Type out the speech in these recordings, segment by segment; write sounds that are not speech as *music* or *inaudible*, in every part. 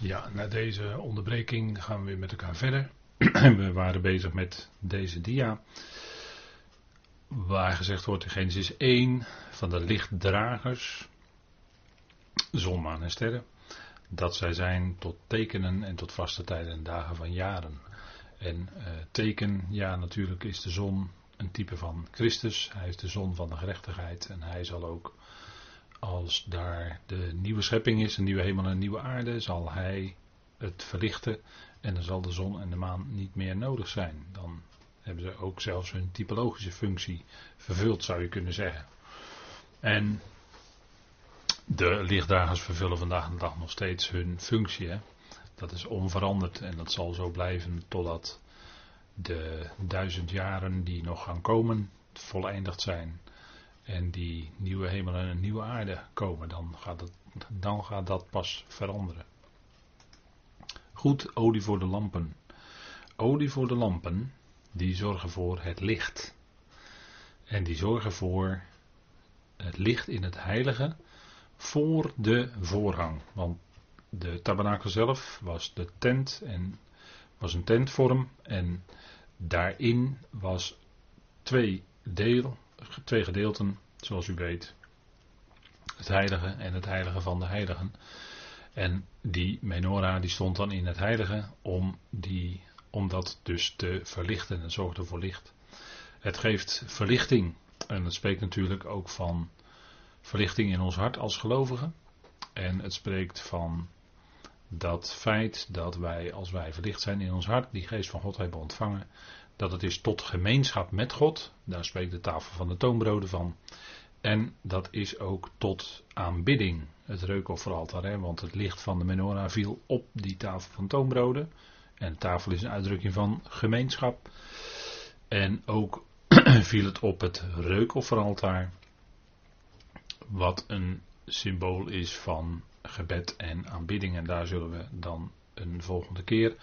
Ja, na deze onderbreking gaan we weer met elkaar verder. *clears throat* we waren bezig met deze dia. Waar gezegd wordt in Genesis 1 van de lichtdragers, zon, maan en sterren, dat zij zijn tot tekenen en tot vaste tijden en dagen van jaren. En uh, teken, ja natuurlijk is de zon een type van Christus. Hij is de zon van de gerechtigheid en hij zal ook als daar de nieuwe schepping is, een nieuwe hemel en een nieuwe aarde, zal hij het verlichten en dan zal de zon en de maan niet meer nodig zijn. Dan hebben ze ook zelfs hun typologische functie vervuld, zou je kunnen zeggen. En de lichtdragers vervullen vandaag de dag nog steeds hun functie. Hè? Dat is onveranderd en dat zal zo blijven totdat de duizend jaren die nog gaan komen voleindigd zijn en die nieuwe hemel en een nieuwe aarde komen, dan gaat, het, dan gaat dat pas veranderen. Goed, olie voor de lampen. Olie voor de lampen, die zorgen voor het licht. En die zorgen voor het licht in het heilige voor de voorhang. Want de tabernakel zelf was de tent en was een tentvorm en daarin was twee deel, twee gedeelten, zoals u weet. Het heilige en het heilige van de heiligen. En die menorah die stond dan in het heilige om, die, om dat dus te verlichten. En zorgde voor licht. Het geeft verlichting. En het spreekt natuurlijk ook van verlichting in ons hart als gelovigen. En het spreekt van dat feit dat wij, als wij verlicht zijn in ons hart, die geest van God hebben ontvangen, dat het is tot gemeenschap met God. Daar spreekt de tafel van de toonbroden van. En dat is ook tot aanbidding, het reukofferaltaar. Hè? Want het licht van de menorah viel op die tafel van toonbroden. En tafel is een uitdrukking van gemeenschap. En ook *clears throat* viel het op het reukofferaltaar. Wat een symbool is van gebed en aanbidding. En daar zullen we dan een volgende keer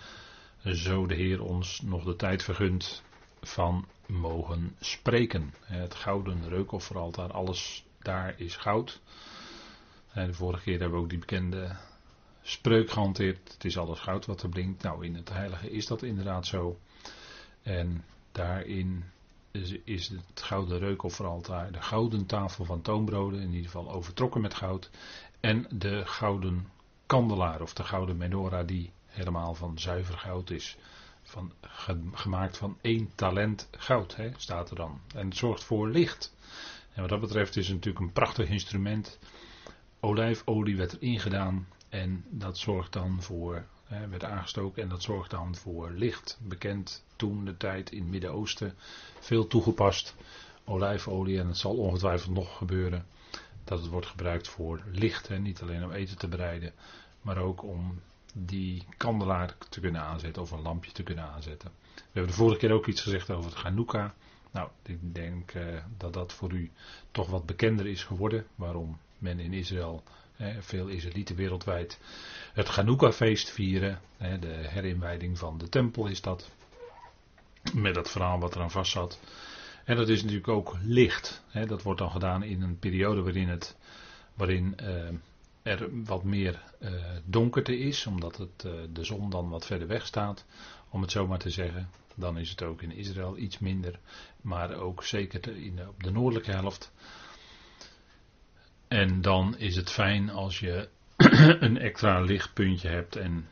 zo de Heer ons nog de tijd vergunt van mogen spreken. Het gouden reukofferaltaar, alles daar is goud. De vorige keer hebben we ook die bekende spreuk gehanteerd. Het is alles goud wat er blinkt. Nou, in het heilige is dat inderdaad zo. En daarin is het gouden reukofferaltaar, de gouden tafel van toonbroden, in ieder geval overtrokken met goud. En de gouden kandelaar of de gouden menorah die helemaal van zuiver goud is. Van, gemaakt van één talent goud, hè, staat er dan. En het zorgt voor licht. En wat dat betreft is het natuurlijk een prachtig instrument. Olijfolie werd erin gedaan en dat zorgt dan voor, hè, werd aangestoken en dat zorgt dan voor licht. Bekend toen de tijd in het Midden-Oosten, veel toegepast. Olijfolie en het zal ongetwijfeld nog gebeuren dat het wordt gebruikt voor licht. Hè, niet alleen om eten te bereiden, maar ook om die kandelaar te kunnen aanzetten of een lampje te kunnen aanzetten. We hebben de vorige keer ook iets gezegd over het Hanukkah. Nou, ik denk uh, dat dat voor u toch wat bekender is geworden. Waarom men in Israël, veel Israëlieten wereldwijd, het Hanukkah-feest vieren. de herinwijding van de tempel is dat. Met dat verhaal wat er aan vast zat. En dat is natuurlijk ook licht. dat wordt dan gedaan in een periode waarin, het, waarin er wat meer uh, donkerte is, omdat het, uh, de zon dan wat verder weg staat, om het zo maar te zeggen. Dan is het ook in Israël iets minder, maar ook zeker in op de noordelijke helft. En dan is het fijn als je *clears throat* een extra lichtpuntje hebt. En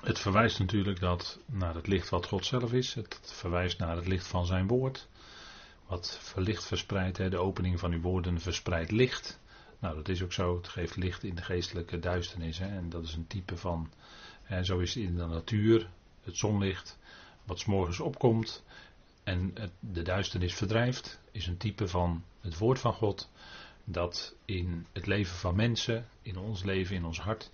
het verwijst natuurlijk dat naar het licht wat God zelf is. Het verwijst naar het licht van zijn woord. Wat verlicht verspreidt, de opening van uw woorden verspreidt licht. Nou, dat is ook zo. Het geeft licht in de geestelijke duisternis. Hè, en dat is een type van. En zo is het in de natuur. Het zonlicht, wat s morgens opkomt en het, de duisternis verdrijft, is een type van het woord van God. Dat in het leven van mensen, in ons leven, in ons hart,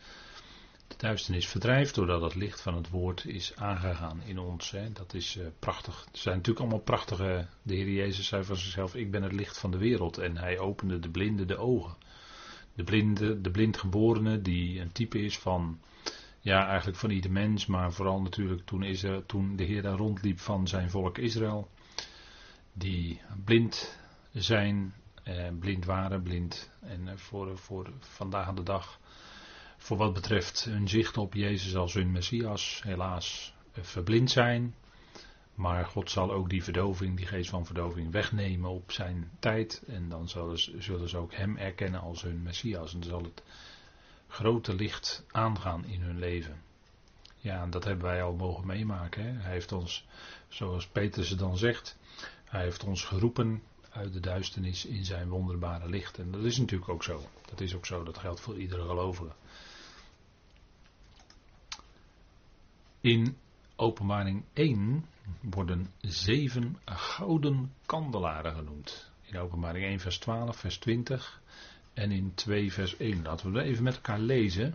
de duisternis verdrijft. Doordat het licht van het woord is aangegaan in ons. Hè. Dat is uh, prachtig. Het zijn natuurlijk allemaal prachtige. De Heer Jezus zei van zichzelf: Ik ben het licht van de wereld. En hij opende de blinden de ogen de blinde, de blindgeborene, die een type is van, ja, eigenlijk van ieder mens, maar vooral natuurlijk toen, Israël, toen de Heer daar rondliep van zijn volk Israël, die blind zijn, eh, blind waren, blind, en voor, voor vandaag de dag voor wat betreft hun zicht op Jezus als hun Messias helaas verblind zijn. Maar God zal ook die verdoving, die geest van verdoving, wegnemen op zijn tijd. En dan zullen ze, zullen ze ook Hem erkennen als hun Messias. En dan zal het grote licht aangaan in hun leven. Ja, en dat hebben wij al mogen meemaken. Hè? Hij heeft ons, zoals Peter ze dan zegt, hij heeft ons geroepen uit de duisternis in zijn wonderbare licht. En dat is natuurlijk ook zo. Dat is ook zo, dat geldt voor iedere gelovige. In openbaring 1 worden zeven gouden kandelaren genoemd. In openbaring 1 vers 12, vers 20 en in 2 vers 1. Laten we dat even met elkaar lezen.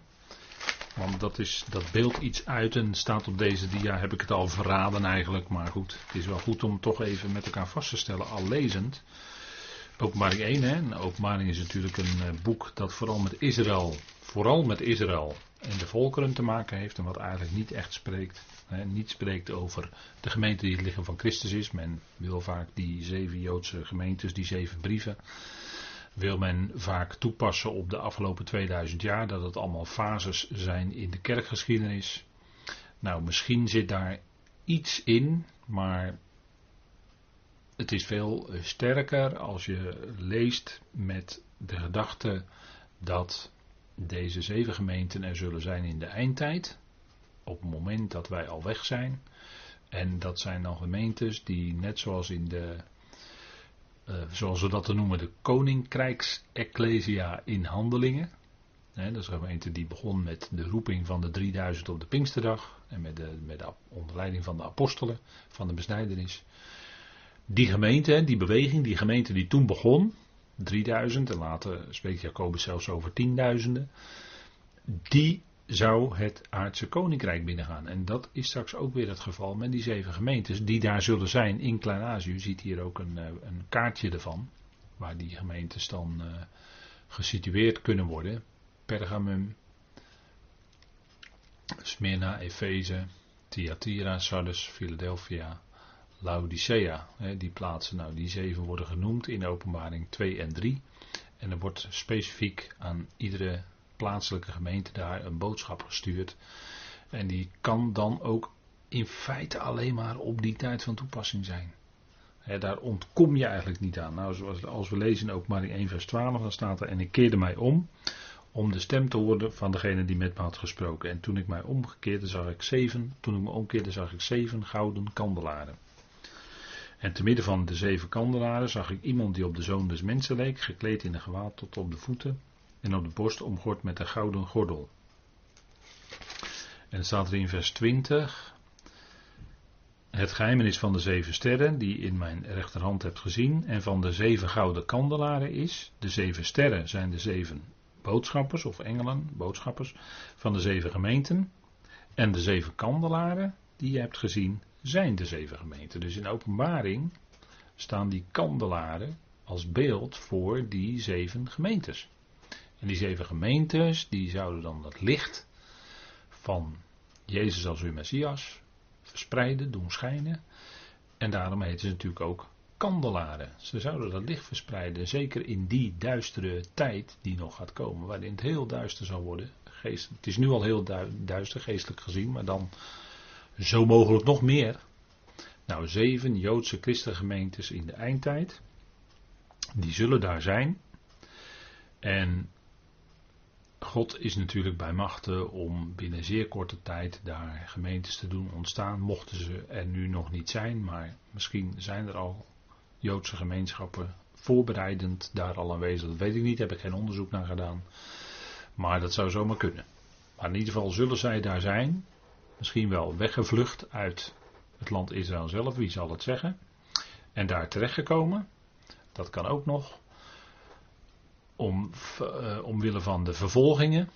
Want dat, is, dat beeld iets uit en staat op deze dia, heb ik het al verraden eigenlijk. Maar goed, het is wel goed om toch even met elkaar vast te stellen, al lezend. Openbaring 1, hè. En openbaring is natuurlijk een eh, boek dat vooral met Israël, vooral met Israël en de volkeren te maken heeft. En wat eigenlijk niet echt spreekt. Hè, niet spreekt over de gemeente die het liggen van Christus is. Men wil vaak die zeven Joodse gemeentes, die zeven brieven wil men vaak toepassen op de afgelopen 2000 jaar, dat het allemaal fases zijn in de kerkgeschiedenis. Nou, misschien zit daar iets in, maar het is veel sterker als je leest met de gedachte dat deze zeven gemeenten er zullen zijn in de eindtijd, op het moment dat wij al weg zijn. En dat zijn dan gemeentes die, net zoals in de uh, zoals we dat noemen, de Koninkrijks-Ecclesia in handelingen. dat is een gemeente die begon met de roeping van de 3000 op de Pinksterdag. En met de, met de onderleiding van de apostelen, van de besnijdenis. Die gemeente, die beweging, die gemeente die toen begon, 3000 en later spreekt Jacobus zelfs over tienduizenden. Die zou het aardse koninkrijk binnengaan. En dat is straks ook weer het geval met die zeven gemeentes die daar zullen zijn in Klein-Azië. U ziet hier ook een, eh, een, kaartje ervan, waar die gemeentes dan uh, gesitueerd kunnen worden. Pergamum, Smyrna, Efeze, Thyatira, Sardes, Philadelphia, Laodicea. Die plaatsen, nou die zeven worden genoemd in openbaring 2 en 3. En er wordt specifiek aan iedere plaatselijke gemeente daar een boodschap gestuurd. En die kan dan ook in feite alleen maar op die tijd van toepassing zijn. daar ontkom je eigenlijk niet aan. Nou, zoals als we lezen in 1 vers 12, dan staat er: En ik keerde mij om, om de stem te horen van degene die met me had gesproken. En toen ik mij omgekeerde, zag ik zeven. Toen ik me omkeerde, zag ik zeven gouden kandelaren. En te midden van de zeven kandelaren zag ik iemand die op de zoon des mensen leek, gekleed in een gewaad tot op de voeten en op de borst omgord met een gouden gordel. En staat er in vers 20. Het geheimenis van de zeven sterren, die in mijn rechterhand hebt gezien, en van de zeven gouden kandelaren is. De zeven sterren zijn de zeven boodschappers of engelen, boodschappers van de zeven gemeenten. En de zeven kandelaren die je hebt gezien, zijn de zeven gemeenten. Dus in openbaring staan die kandelaren als beeld voor die zeven gemeentes. En die zeven gemeentes, die zouden dan dat licht van Jezus als uw Messias verspreiden, doen schijnen. En daarom heten ze natuurlijk ook kandelaren. Ze zouden dat licht verspreiden, zeker in die duistere tijd die nog gaat komen, waarin het heel duister zal worden. Geest, het is nu al heel duister, geestelijk gezien, maar dan zo mogelijk nog meer. Nou, zeven Joodse christengemeentes in de eindtijd, die zullen daar zijn. En God is natuurlijk bij machten om binnen zeer korte tijd daar gemeentes te doen ontstaan. Mochten ze er nu nog niet zijn, maar misschien zijn er al Joodse gemeenschappen voorbereidend daar al aanwezig. Dat weet ik niet, heb ik geen onderzoek naar gedaan. Maar dat zou zomaar kunnen. Maar in ieder geval zullen zij daar zijn. Misschien wel weggevlucht uit het land Israël zelf, wie zal het zeggen. En daar terechtgekomen. Dat kan ook nog om, uh, omwille van de vervolgingen.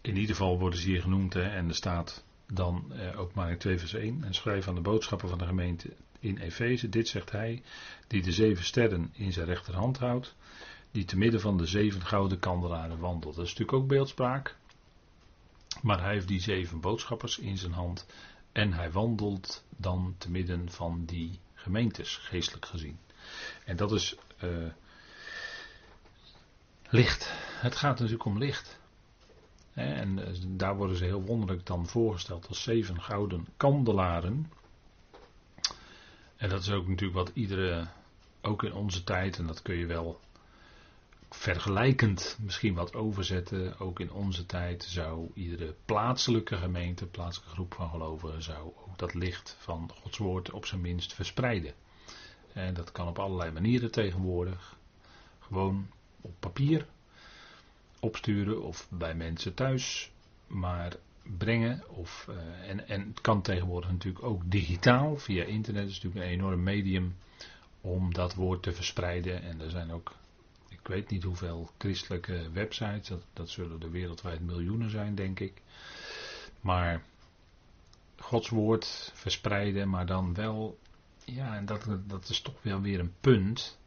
In ieder geval worden ze hier genoemd hè, en er staat dan uh, ook in 2 vers 1. En schrijf aan de boodschappen van de gemeente in Efeze. Dit zegt hij, die de zeven sterren in zijn rechterhand houdt. Die te midden van de zeven gouden kandelaren wandelt. Dat is natuurlijk ook beeldspraak. Maar hij heeft die zeven boodschappers in zijn hand. En hij wandelt dan te midden van die gemeentes, geestelijk gezien. En dat is uh, Licht. Het gaat natuurlijk om licht. En eh, daar worden ze heel wonderlijk dan voorgesteld als zeven gouden kandelaren. En dat is ook natuurlijk wat iedere, ook in onze tijd, en dat kun je wel vergelijkend misschien wat overzetten. Ook in onze tijd zou iedere plaatselijke gemeente, plaatselijke groep van gelovigen, zou ook dat licht van Gods woord op zijn minst verspreiden. En dat kan op allerlei manieren tegenwoordig. Gewoon op papier opsturen of bij mensen thuis maar brengen. Of, uh, en, en het kan tegenwoordig natuurlijk ook digitaal via internet. Is natuurlijk een enorm medium om dat woord te verspreiden. En er zijn ook, ik weet niet hoeveel christelijke websites, dat, dat zullen er wereldwijd miljoenen zijn, denk ik. Maar Gods woord verspreiden, maar dan wel, ja, en dat, dat is toch wel weer een punt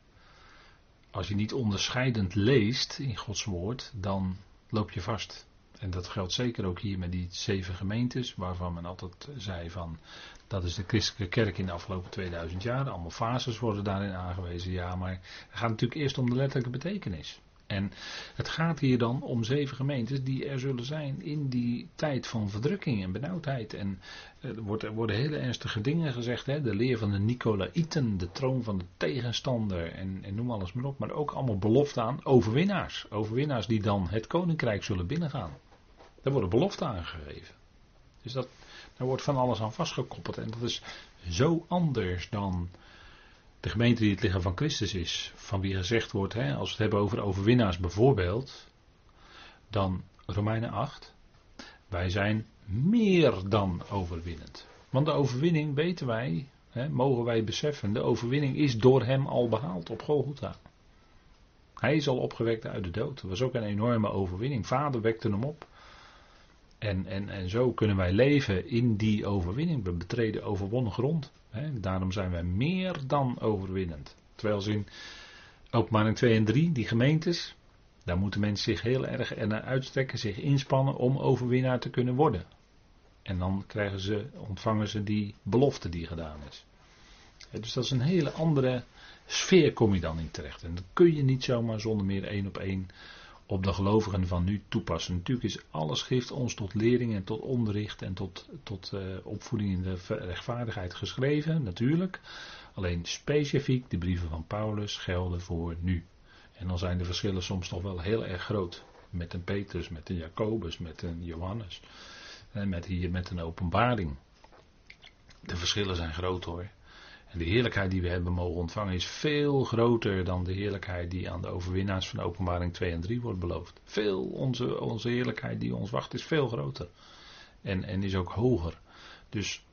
als je niet onderscheidend leest in Gods woord, dan loop je vast. En dat geldt zeker ook hier met die zeven gemeentes, waarvan men altijd zei van, dat is de christelijke kerk in de afgelopen 2000 jaar. Allemaal fases worden daarin aangewezen, ja, maar het gaat natuurlijk eerst om de letterlijke betekenis. En het gaat hier dan om zeven gemeentes die er zullen zijn in die tijd van verdrukking en benauwdheid. En eh, er, wordt, er worden hele ernstige dingen gezegd. Hè? De leer van de Nicolaïten, de troon van de tegenstander en, en noem alles maar op. Maar ook allemaal belofte aan overwinnaars. Overwinnaars die dan het koninkrijk zullen binnengaan. Daar worden beloften aangegeven. Dus dat, daar wordt van alles aan vastgekoppeld. En dat is zo anders dan de gemeente die het lichaam van Christus is, van wie gezegd wordt, hè, als we het hebben over overwinnaars bijvoorbeeld, dan Romeinen 8, wij zijn meer dan overwinnend. Want de overwinning weten wij, hè, mogen wij beseffen, de overwinning is door hem al behaald op Golgotha. Hij is al opgewekt uit de dood. Dat was ook een enorme overwinning. Vader wekte hem op. En, en, en zo kunnen wij leven in die overwinning. We betreden overwonnen grond daarom zijn wij meer dan overwinnend. Terwijl ze in openbaring 2 en 3, die gemeentes, daar moeten mensen zich heel erg naar uitstrekken, zich inspannen om overwinnaar te kunnen worden. En dan krijgen ze, ontvangen ze die belofte die gedaan is. dus dat is een hele andere sfeer kom je dan in terecht. En dat kun je niet zomaar zonder meer één op één op de gelovigen van nu toepassen. Natuurlijk is alle schrift ons tot lering en tot onderricht en tot, tot uh, opvoeding in de rechtvaardigheid geschreven, natuurlijk. Alleen specifiek de brieven van Paulus gelden voor nu. En dan zijn de verschillen soms toch wel heel erg groot. Met een Petrus, met een Jacobus, met een Johannes. En met hier met een openbaring. De verschillen zijn groot hoor. En de heerlijkheid die we hebben mogen ontvangen is veel groter dan de heerlijkheid die aan de overwinnaars van openbaring 2 en 3 wordt beloofd. Veel, onze, onze heerlijkheid die ons wacht is veel groter. En, en is ook hoger. Dus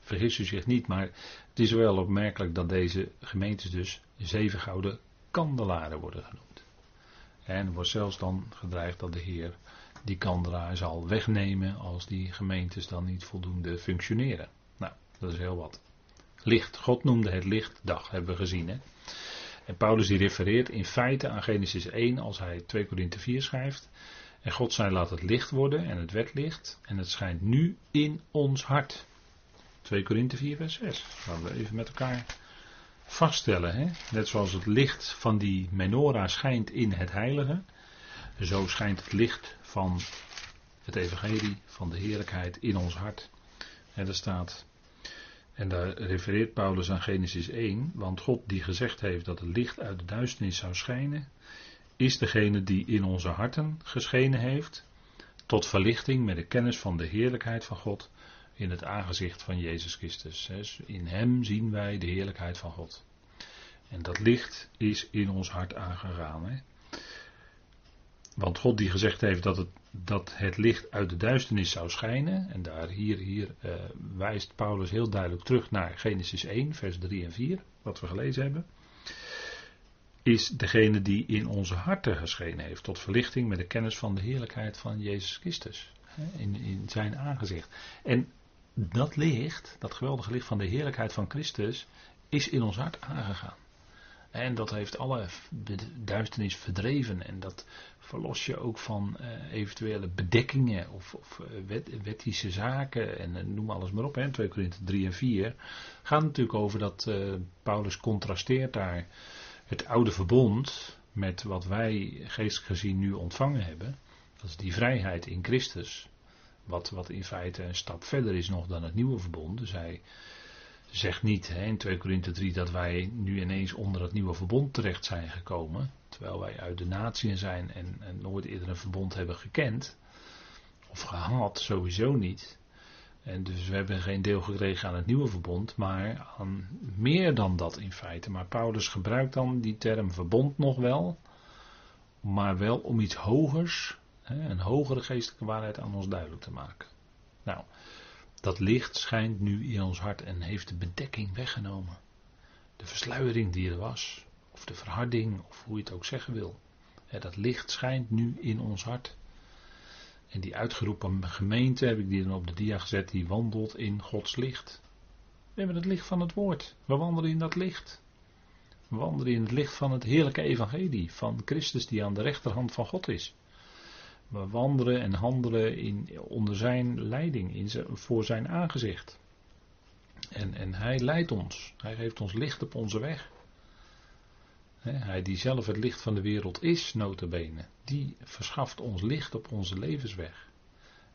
vergis u zich niet, maar het is wel opmerkelijk dat deze gemeentes dus zeven gouden kandelaren worden genoemd. En er wordt zelfs dan gedreigd dat de Heer die kandelaar zal wegnemen als die gemeentes dan niet voldoende functioneren. Nou, dat is heel wat. Licht. God noemde het licht dag, hebben we gezien. Hè? En Paulus die refereert in feite aan Genesis 1 als hij 2 Korinthe 4 schrijft. En God zei laat het licht worden en het werd licht en het schijnt nu in ons hart. 2 Korinthe 4 vers 6. Gaan we even met elkaar vaststellen. Hè? Net zoals het licht van die menorah schijnt in het heilige. Zo schijnt het licht van het evangelie van de heerlijkheid in ons hart. En er staat en daar refereert Paulus aan Genesis 1, want God die gezegd heeft dat het licht uit de duisternis zou schijnen, is degene die in onze harten geschenen heeft, tot verlichting met de kennis van de heerlijkheid van God in het aangezicht van Jezus Christus. In Hem zien wij de heerlijkheid van God. En dat licht is in ons hart aangegaan. Want God die gezegd heeft dat het, dat het licht uit de duisternis zou schijnen, en daar hier, hier uh, wijst Paulus heel duidelijk terug naar Genesis 1, vers 3 en 4, wat we gelezen hebben, is degene die in onze harten geschenen heeft, tot verlichting met de kennis van de heerlijkheid van Jezus Christus, in, in zijn aangezicht. En dat licht, dat geweldige licht van de heerlijkheid van Christus, is in ons hart aangegaan. En dat heeft alle duisternis verdreven. En dat verlos je ook van uh, eventuele bedekkingen of, of wet, wettische zaken. En uh, noem alles maar op. Hè. 2 Korinthe 3 en 4 gaat natuurlijk over dat Paulus contrasteert daar het oude verbond met wat wij geestelijk gezien nu ontvangen hebben. Dat is die vrijheid in Christus. Wat, wat in feite een stap verder is nog dan het nieuwe verbond. Dus hij zegt niet hè, in 2 Korinthe 3 dat wij nu ineens onder het nieuwe verbond terecht zijn gekomen. Terwijl wij uit de natie zijn en, en nooit eerder een verbond hebben gekend. Of gehad, sowieso niet. En dus we hebben geen deel gekregen aan het nieuwe verbond, maar aan meer dan dat in feite. Maar Paulus gebruikt dan die term verbond nog wel, maar wel om iets hogers, een hogere geestelijke waarheid aan ons duidelijk te maken. Nou, dat licht schijnt nu in ons hart en heeft de bedekking weggenomen. De versluiering die er was, of de verharding, of hoe je het ook zeggen wil. Dat licht schijnt nu in ons hart. En die uitgeroepen gemeente, heb ik die dan op de dia gezet, die wandelt in Gods licht. We hebben het licht van het woord. We wandelen in dat licht. We wandelen in het licht van het heerlijke evangelie, van Christus die aan de rechterhand van God is. We wandelen en handelen in, onder zijn leiding, in voor zijn aangezicht. En, en hij leidt ons. Hij geeft ons licht op onze weg. Hij die zelf het licht van de wereld is, notabene, die verschaft ons licht op onze levensweg.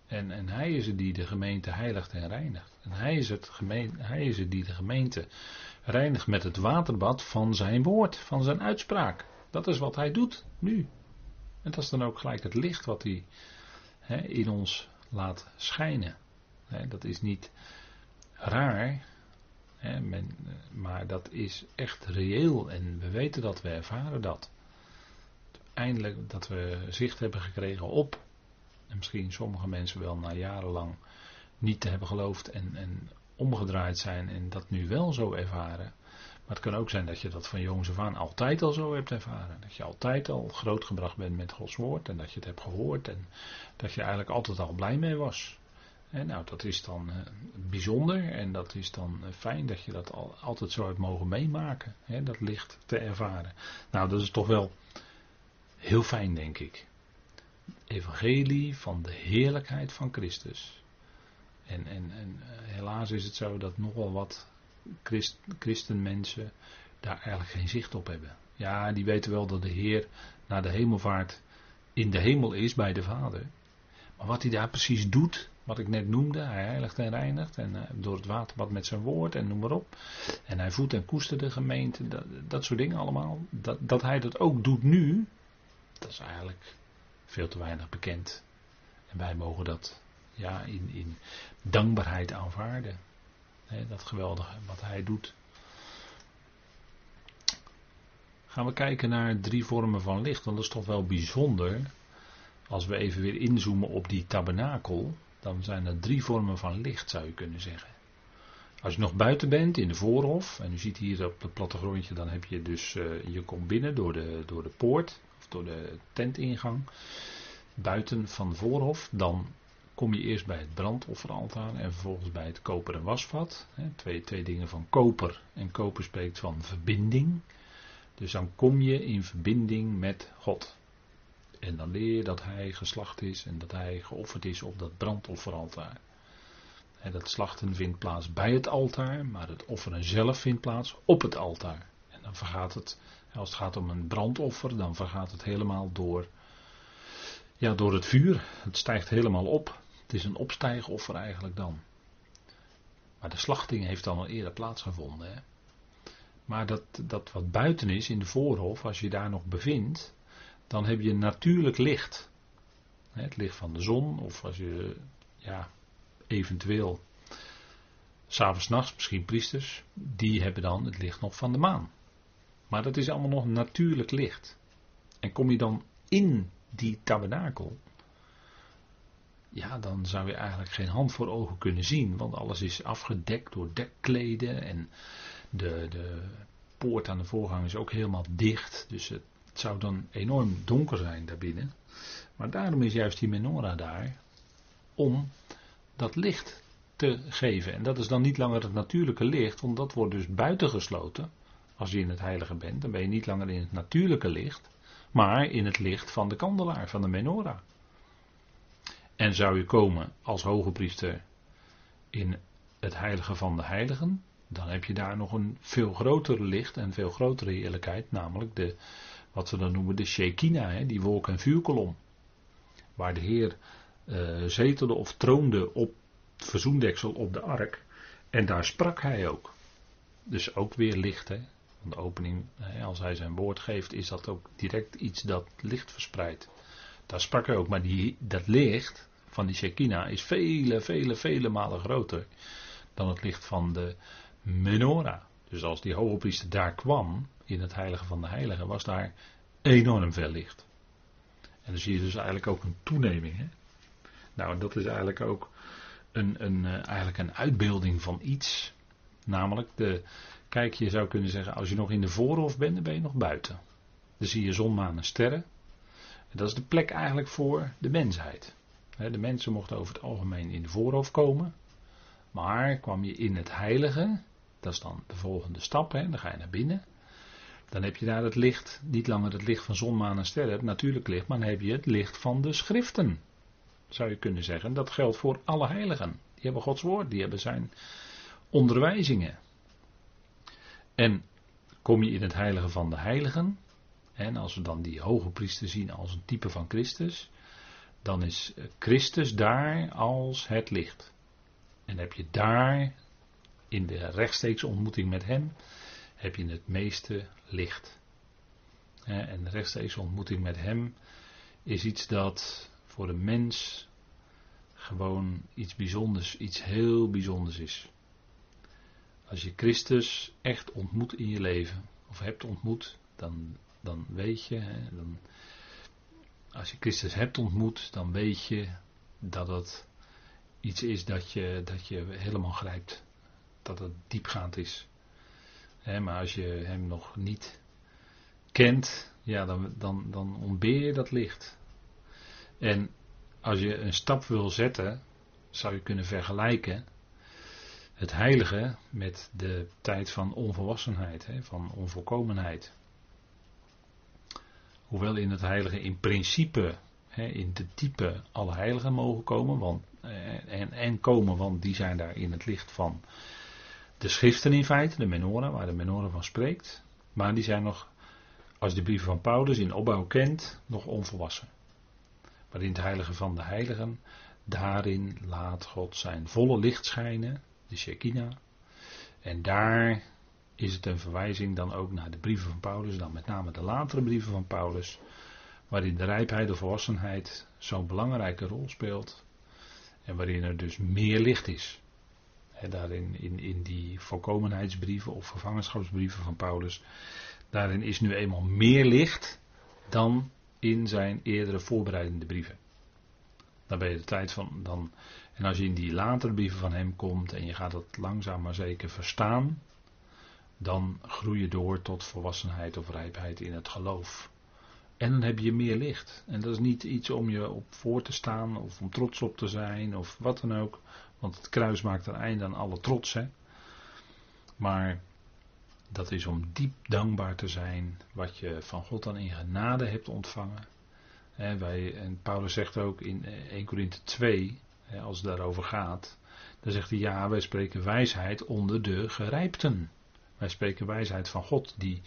En, en hij is het die de gemeente heiligt en reinigt. En hij is, het gemeente, hij is het die de gemeente reinigt met het waterbad van zijn woord, van zijn uitspraak. Dat is wat hij doet, nu. En dat is dan ook gelijk het licht wat hij in ons laat schijnen. dat is niet raar, maar dat is echt reëel en we weten dat, we ervaren dat. Eindelijk dat we zicht hebben gekregen op, en misschien sommige mensen wel na jarenlang niet te hebben geloofd en, en omgedraaid zijn en dat nu wel zo ervaren. Maar het kan ook zijn dat je dat van jongs af aan altijd al zo hebt ervaren. Dat je altijd al grootgebracht bent met Gods woord en dat je het hebt gehoord en dat je eigenlijk altijd al blij mee was. En nou, dat is dan uh, bijzonder en dat is dan uh, fijn dat je dat al, altijd zo hebt mogen meemaken. Hè, dat licht te ervaren. Nou, dat is toch wel heel fijn, denk ik. Evangelie van de heerlijkheid van Christus. En, en, en uh, helaas is het zo dat nogal wat Christ, christenmensen daar eigenlijk geen zicht op hebben. Ja, die weten wel dat de Heer naar de hemelvaart in de hemel is bij de Vader. Maar wat hij daar precies doet, wat ik net noemde, hij heiligt en reinigt en uh, door het waterbad met zijn woord en noem maar op. En hij voedt en koestert de gemeente, dat, dat soort dingen allemaal. Dat, dat hij dat ook doet nu, dat is eigenlijk veel te weinig bekend. En wij mogen dat ja, in, in dankbaarheid aanvaarden. Dat geweldige wat hij doet. Gaan we kijken naar drie vormen van licht, want dat is toch wel bijzonder. Als we even weer inzoomen op die tabernakel, dan zijn er drie vormen van licht, zou je kunnen zeggen. Als je nog buiten bent in de voorhof, en u ziet hier op het plattegrondje, dan heb je dus, uh, je komt binnen door de, door de poort, of door de tentingang, buiten van de voorhof, dan kom je eerst bij het brandofferaltaar en vervolgens bij het koperen wasvat. Twee, twee dingen van koper, en koper spreekt van verbinding. Dus dan kom je in verbinding met God. En dan leer je dat hij geslacht is en dat hij geofferd is op dat brandofferaltaar. En dat slachten vindt plaats bij het altaar, maar het offeren zelf vindt plaats op het altaar. En dan vergaat het, als het gaat om een brandoffer, dan vergaat het helemaal door, ja, door het vuur. Het stijgt helemaal op. Het is een opstijgoffer eigenlijk dan. Maar de slachting heeft dan al eerder plaatsgevonden. Hè? Maar dat, dat wat buiten is in de voorhof, als je daar nog bevindt, dan heb je natuurlijk licht. Het licht van de zon, of als je ja, eventueel s'avonds nachts, misschien priesters, die hebben dan het licht nog van de maan. Maar dat is allemaal nog natuurlijk licht. En kom je dan in die tabernakel, ja, dan zou je eigenlijk geen hand voor ogen kunnen zien, want alles is afgedekt door dekkleden en de, de poort aan de voorgang is ook helemaal dicht, dus het het zou dan enorm donker zijn daarbinnen. Maar daarom is juist die menorah daar om dat licht te geven. En dat is dan niet langer het natuurlijke licht, want dat wordt dus buitengesloten. Als je in het heilige bent, dan ben je niet langer in het natuurlijke licht, maar in het licht van de kandelaar, van de menorah. En zou je komen als hoge priester in het heilige van de heiligen, dan heb je daar nog een veel groter licht en veel grotere heerlijkheid, namelijk de wat we dan noemen de Shekinah, hè, die wolk- en vuurkolom. waar de Heer uh, zetelde of troonde op het verzoendeksel op de ark. En daar sprak hij ook. Dus ook weer licht. Hè? De opening, als hij zijn woord geeft, is dat ook direct iets dat licht verspreidt. Daar sprak hij ook. Maar die, dat licht van die Shekinah is vele, vele, vele malen groter dan het licht van de menorah. Dus als die hoge priester daar kwam, in het heilige van de heiligen, was daar enorm veel licht. En dan zie je dus eigenlijk ook een toeneming. Hè? Nou, dat is eigenlijk ook een, een, eh, eigenlijk een uitbeelding van iets. Namelijk, de, kijk, je zou kunnen zeggen, als je nog in de voorhof bent, dan ben je nog buiten. Dan zie je zon, maan en sterren. Dat is de plek eigenlijk voor de mensheid. De mensen mochten over het algemeen in de voorhof komen. Maar kwam je in het heilige, dat is dan de volgende stap, dan ga je naar binnen. Dan heb je daar het licht, niet langer het licht van zon, maan en sterren, het natuurlijk licht, maar dan heb je het licht van de schriften. Zou je kunnen zeggen. Dat geldt voor alle heiligen. Die hebben Gods woord, die hebben zijn onderwijzingen. En kom je in het heilige van de heiligen, en als we dan die hoge priester zien als een type van Christus, dan is Christus daar als het licht. En heb je daar, in de rechtstreeks ontmoeting met Hem, heb je het meeste licht. En de rechtstreeks ontmoeting met Hem is iets dat voor een mens gewoon iets bijzonders, iets heel bijzonders is. Als je Christus echt ontmoet in je leven, of hebt ontmoet, dan, dan weet je, hè, dan, als je Christus hebt ontmoet, dan weet je dat het iets is dat je, dat je helemaal grijpt. Dat het diepgaand is. maar als je hem nog niet kent, ja, dan, dan, dan ontbeer je dat licht. En als je een stap wil zetten, zou je kunnen vergelijken het heilige met de tijd van onvolwassenheid, van onvolkomenheid. Hoewel in het heilige in principe, in de type alle heiligen mogen komen, want, eh, en, en komen, want die zijn daar in het licht van de schriften in feite, de menorah, waar de menorah van spreekt. Maar die zijn nog, als de brieven van Paulus in opbouw kent, nog onvolwassen. Maar in het heilige van de heiligen, daarin laat God zijn volle licht schijnen, de Shekinah. En daar is het een verwijzing dan ook naar de brieven van Paulus, dan met name de latere brieven van Paulus, waarin de rijpheid of volwassenheid zo'n belangrijke rol speelt en waarin er dus meer licht is. daarin, in, in die volkomenheidsbrieven of vervangenschapsbrieven van Paulus, daarin is nu eenmaal meer licht dan in zijn eerdere voorbereidende brieven. Dan ben je de tijd van. Dan, en als je in die latere brieven van hem komt en je gaat het langzaam maar zeker verstaan, dan groei je door tot volwassenheid of rijpheid in het geloof. En dan heb je meer licht. En dat is niet iets om je op voor te staan of om trots op te zijn of wat dan ook. Want het kruis maakt een einde aan alle trots. Hè? Maar dat is om diep dankbaar te zijn wat je van God dan in genade hebt ontvangen. wij, en Paulus zegt ook in 1 eh, Korinthe 2, als het daarover gaat, dan zegt hij ja, wij spreken wijsheid onder de gerijpten. Wij spreken wijsheid van God die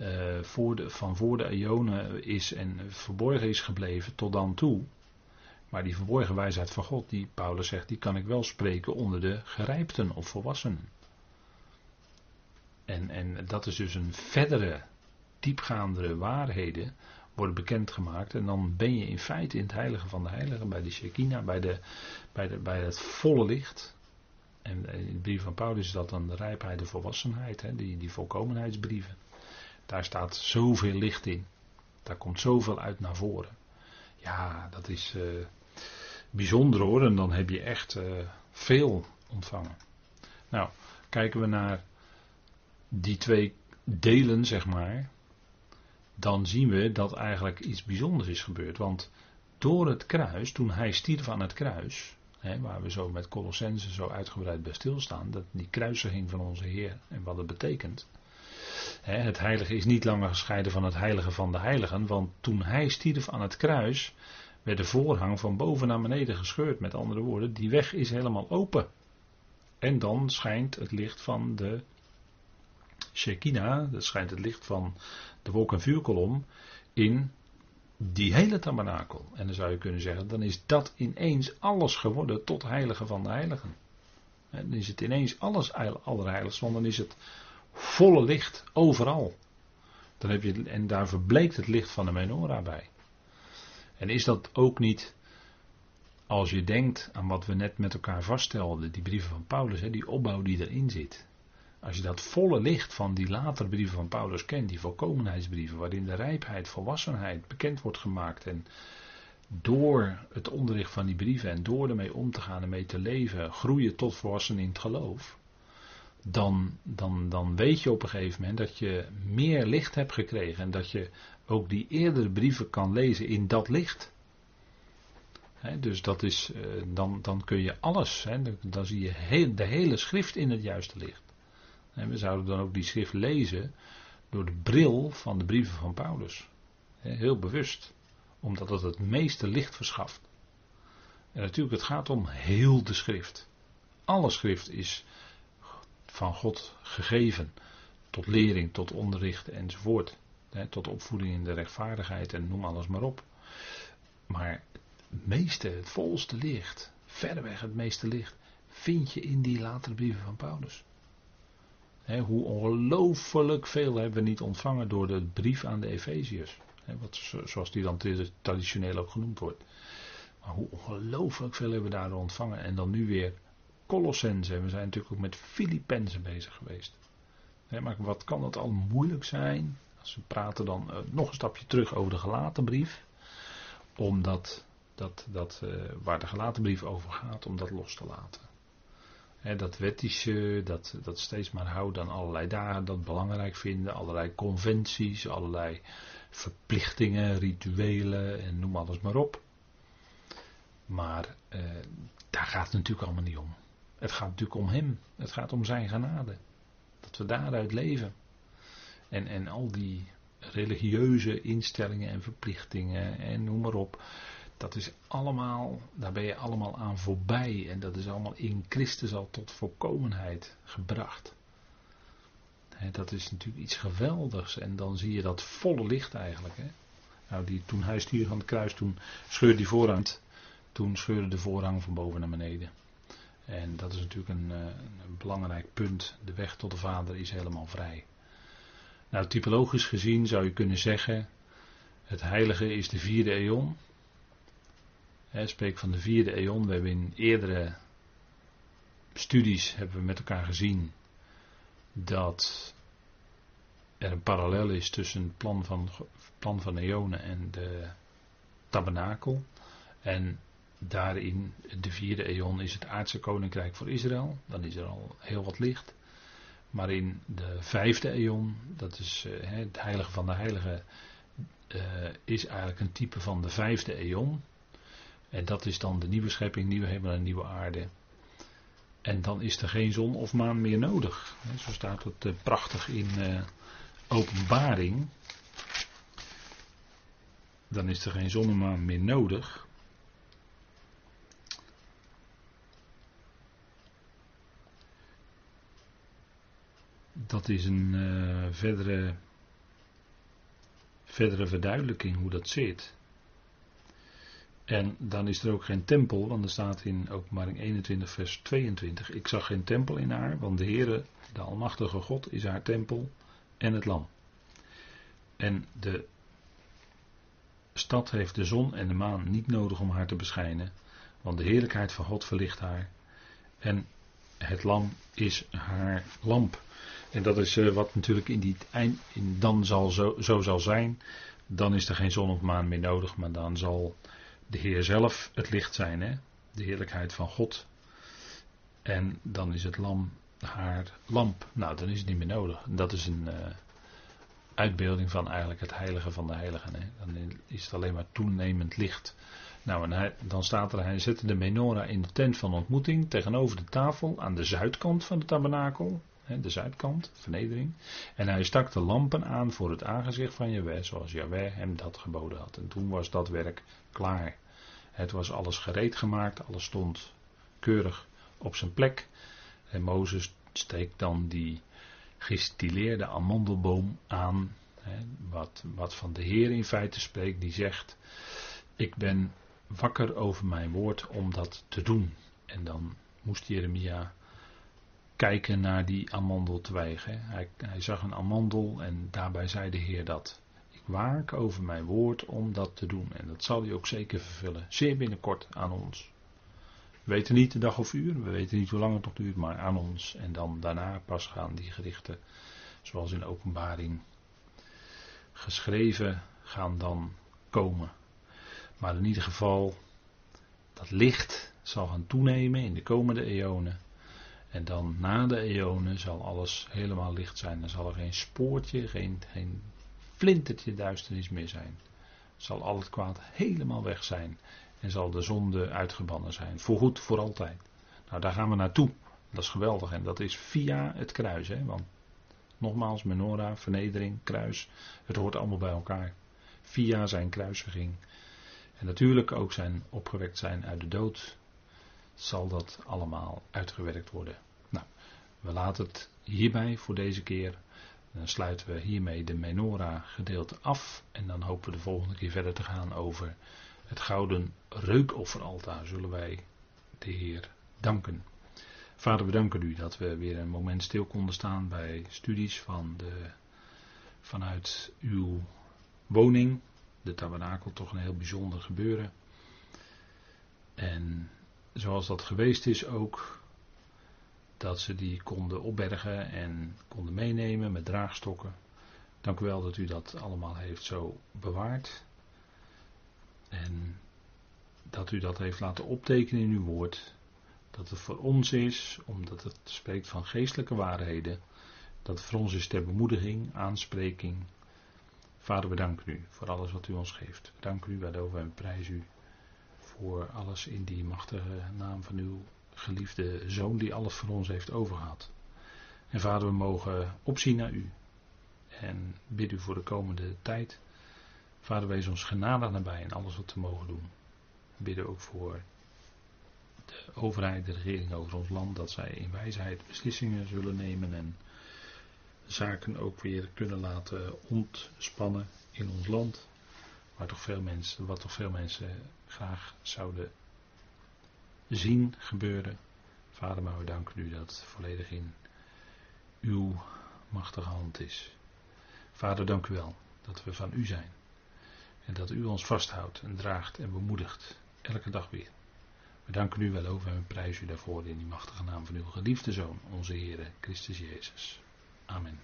uh, voor de, van voor de eonen is en verborgen is gebleven tot dan toe. Maar die verborgen wijsheid van God, die Paulus zegt, die kan ik wel spreken onder de gerijpten of volwassenen. En, en dat is dus een verdere, diepgaandere waarheden worden bekendgemaakt. En dan ben je in feite in het heilige van de heiligen, bij de Shekinah, bij, de, bij, de, bij het volle licht. En in de brief van Paulus is dat dan de rijpheid, de volwassenheid, hè, die, die volkomenheidsbrieven. Daar staat zoveel licht in. Daar komt zoveel uit naar voren. Ja, dat is uh, bijzonder hoor. En dan heb je echt uh, veel ontvangen. Nou, kijken we naar die twee delen, zeg maar. Dan zien we dat eigenlijk iets bijzonders is gebeurd. Want door het kruis, toen hij stierf aan het kruis, hè, waar we zo met Colossense zo uitgebreid bij stilstaan, dat die kruisiging van onze Heer en wat het betekent. Het heilige is niet langer gescheiden van het heilige van de heiligen, want toen hij stierf aan het kruis, werd de voorhang van boven naar beneden gescheurd. Met andere woorden, die weg is helemaal open. En dan schijnt het licht van de Shekinah, dat schijnt het licht van de wolk- en vuurkolom, in die hele tabernakel. En dan zou je kunnen zeggen, dan is dat ineens alles geworden tot heilige van de heiligen. dan is het ineens alles allerheiligst, want dan is het volle licht overal. Dan heb je, en daar verbleekt het licht van de menorah bij. En is dat ook niet, als je denkt aan wat we net met elkaar vaststelden, die brieven van Paulus, die opbouw die erin zit. Als je dat volle licht van die latere brieven van Paulus kent, die volkomenheidsbrieven, waarin de rijpheid, volwassenheid bekend wordt gemaakt en door het onderricht van die brieven en door ermee om te gaan en mee te leven, groeien tot volwassen in het geloof, dan, dan, dan weet je op een gegeven moment dat je meer licht hebt gekregen en dat je ook die eerdere brieven kan lezen in dat licht. dus dat is, eh, dan, dan kun je alles, dan zie je de hele schrift in het juiste licht. En we zouden dan ook die schrift lezen door de bril van de brieven van Paulus. Heel bewust, omdat het het meeste licht verschaft. En natuurlijk, het gaat om heel de schrift. Alle schrift is van God gegeven. Tot lering, tot onderricht enzovoort. Tot opvoeding in de rechtvaardigheid en noem alles maar op. Maar het meeste, het volste licht, verreweg het meeste licht, vind je in die latere brieven van Paulus hoe ongelooflijk veel hebben we niet ontvangen door de brief aan de Efeziërs. zoals die dan traditioneel ook genoemd wordt. Maar hoe ongelooflijk veel hebben we daar ontvangen. En dan nu weer Colossense. We zijn natuurlijk ook met Filippenzen bezig geweest. maar wat kan dat al moeilijk zijn? Als we praten dan uh, nog een stapje terug over de gelaten brief. Omdat dat, dat, uh, waar de gelaten brief over gaat, om dat los te laten dat wettische, dat, dat steeds maar houden aan allerlei dagen, dat belangrijk vinden, allerlei conventies, allerlei verplichtingen, rituelen en noem alles maar op. Maar eh, daar gaat het natuurlijk allemaal niet om. Het gaat natuurlijk om Hem, het gaat om Zijn genade. Dat we daaruit leven. En, en al die religieuze instellingen en verplichtingen en noem maar op dat is allemaal, daar ben je allemaal aan voorbij. En dat is allemaal in Christus al tot volkomenheid gebracht. dat is natuurlijk iets geweldigs. En dan zie je dat volle licht eigenlijk. Nou, die, toen hij stierf aan het kruis, toen scheurde die voorhang. Toen scheurde de voorhang van boven naar beneden. En dat is natuurlijk een, eh, een belangrijk punt. De weg tot de Vader is helemaal vrij. Nou, typologisch gezien zou je kunnen zeggen: het heilige is de vierde eon. He, spreek van de vierde eon. We hebben in eerdere studies hebben we met elkaar gezien dat er een parallel is tussen het plan van, plan van eonen en de tabernakel. En daarin, de vierde eon, is het aardse koninkrijk voor Israël. Dan is er al heel wat licht. Maar in de vijfde eon, dat is uh, het heilige van de heilige, uh, is eigenlijk een type van de vijfde eon. En dat is dan de nieuwe schepping, nieuwe hemel en nieuwe aarde. En dan is er geen zon of maan meer nodig. Zo staat het eh, prachtig in uh, openbaring. Dan is er geen zon en maan meer nodig. Dat is een uh, verdere, verdere verduidelijking hoe dat zit. En dan is er ook geen tempel, want er staat in openbaring 21 vers 22. Ik zag geen tempel in haar, want de Heere, de Almachtige God, is haar tempel en het lam. En de stad heeft de zon en de maan niet nodig om haar te beschijnen, want de heerlijkheid van God verlicht haar. En het lam is haar lamp. En dat is uh, wat natuurlijk in die eind, in dan zal zo, zo zal zijn. Dan is er geen zon of maan meer nodig, maar dan zal de Heer zelf het licht zijn, hè? de heerlijkheid van God. En dan is het lam haar lamp. Nou, dan is het niet meer nodig. Dat is een uh, uitbeelding van eigenlijk het heilige van de heiligen. Hè? Dan is het alleen maar toenemend licht. Nou, en hij, dan staat er, hij zette de menorah in de tent van ontmoeting tegenover de tafel aan de zuidkant van de tabernakel. De zuidkant, vernedering. En hij stak de lampen aan voor het aangezicht van Jaweh, zoals Jaweh hem dat geboden had. En toen was dat werk klaar. Het was alles gereed gemaakt, alles stond keurig op zijn plek. En Mozes steekt dan die gestileerde amandelboom aan. Wat, wat van de Heer in feite spreekt, die zegt: Ik ben wakker over mijn woord om dat te doen. En dan moest Jeremia kijken naar die amandeltwijg. Hij, hij zag een amandel en daarbij zei de Heer dat. Ik waak over mijn woord om dat te doen. En dat zal hij ook zeker vervullen. Zeer binnenkort aan ons. We weten niet de dag of uur, we weten niet hoe lang het nog duurt, maar aan ons. En dan daarna pas gaan die gerichten, zoals in openbaring geschreven, gaan dan komen. Maar in ieder geval, dat licht zal gaan toenemen in de komende eonen. En dan na de eonen zal alles helemaal licht zijn. Dan zal er geen spoortje, geen, geen flintertje duisternis meer zijn. Zal al het kwaad helemaal weg zijn. En zal de zonde uitgebannen zijn. Voorgoed, voor altijd. Nou, daar gaan we naartoe. Dat is geweldig. En dat is via het kruis. Hè? Want nogmaals, menorah, vernedering, kruis. Het hoort allemaal bij elkaar. Via zijn kruisiging. En natuurlijk ook zijn opgewekt zijn uit de dood. Zal dat allemaal uitgewerkt worden. Nou, we laten het hierbij voor deze keer. Dan sluiten we hiermee de menorah gedeelte af. En dan hopen we de volgende keer verder te gaan over het gouden reukofferaltaar zullen wij de Heer danken. Vader, we danken u dat we weer een moment stil konden staan bij studies van de, vanuit uw woning, de tabernakel, toch een heel bijzonder gebeuren. En zoals dat geweest is ook, dat ze die konden opbergen en konden meenemen met draagstokken. Dank u wel dat u dat allemaal heeft zo bewaard. En dat u dat heeft laten optekenen in uw woord. Dat het voor ons is, omdat het spreekt van geestelijke waarheden. Dat het voor ons is ter bemoediging, aanspreking. Vader, we danken u voor alles wat u ons geeft. We danken u, waarover en prijs u voor alles in die machtige naam van uw geliefde zoon die alles voor ons heeft overgehad. En vader, we mogen opzien naar u. En bid u voor de komende tijd Vader, wees ons genadig nabij in alles wat we mogen doen. We bidden ook voor de overheid, de regering over ons land, dat zij in wijsheid beslissingen zullen nemen en zaken ook weer kunnen laten ontspannen in ons land. Waar toch veel mensen, wat toch veel mensen graag zouden zien gebeuren. Vader, maar we danken u dat volledig in uw machtige hand is. Vader, dank u wel dat we van u zijn. En dat u ons vasthoudt en draagt en bemoedigt. Elke dag weer. We danken u wel over en prijzen u daarvoor in die machtige naam van uw geliefde Zoon, onze Heer Christus Jezus. Amen.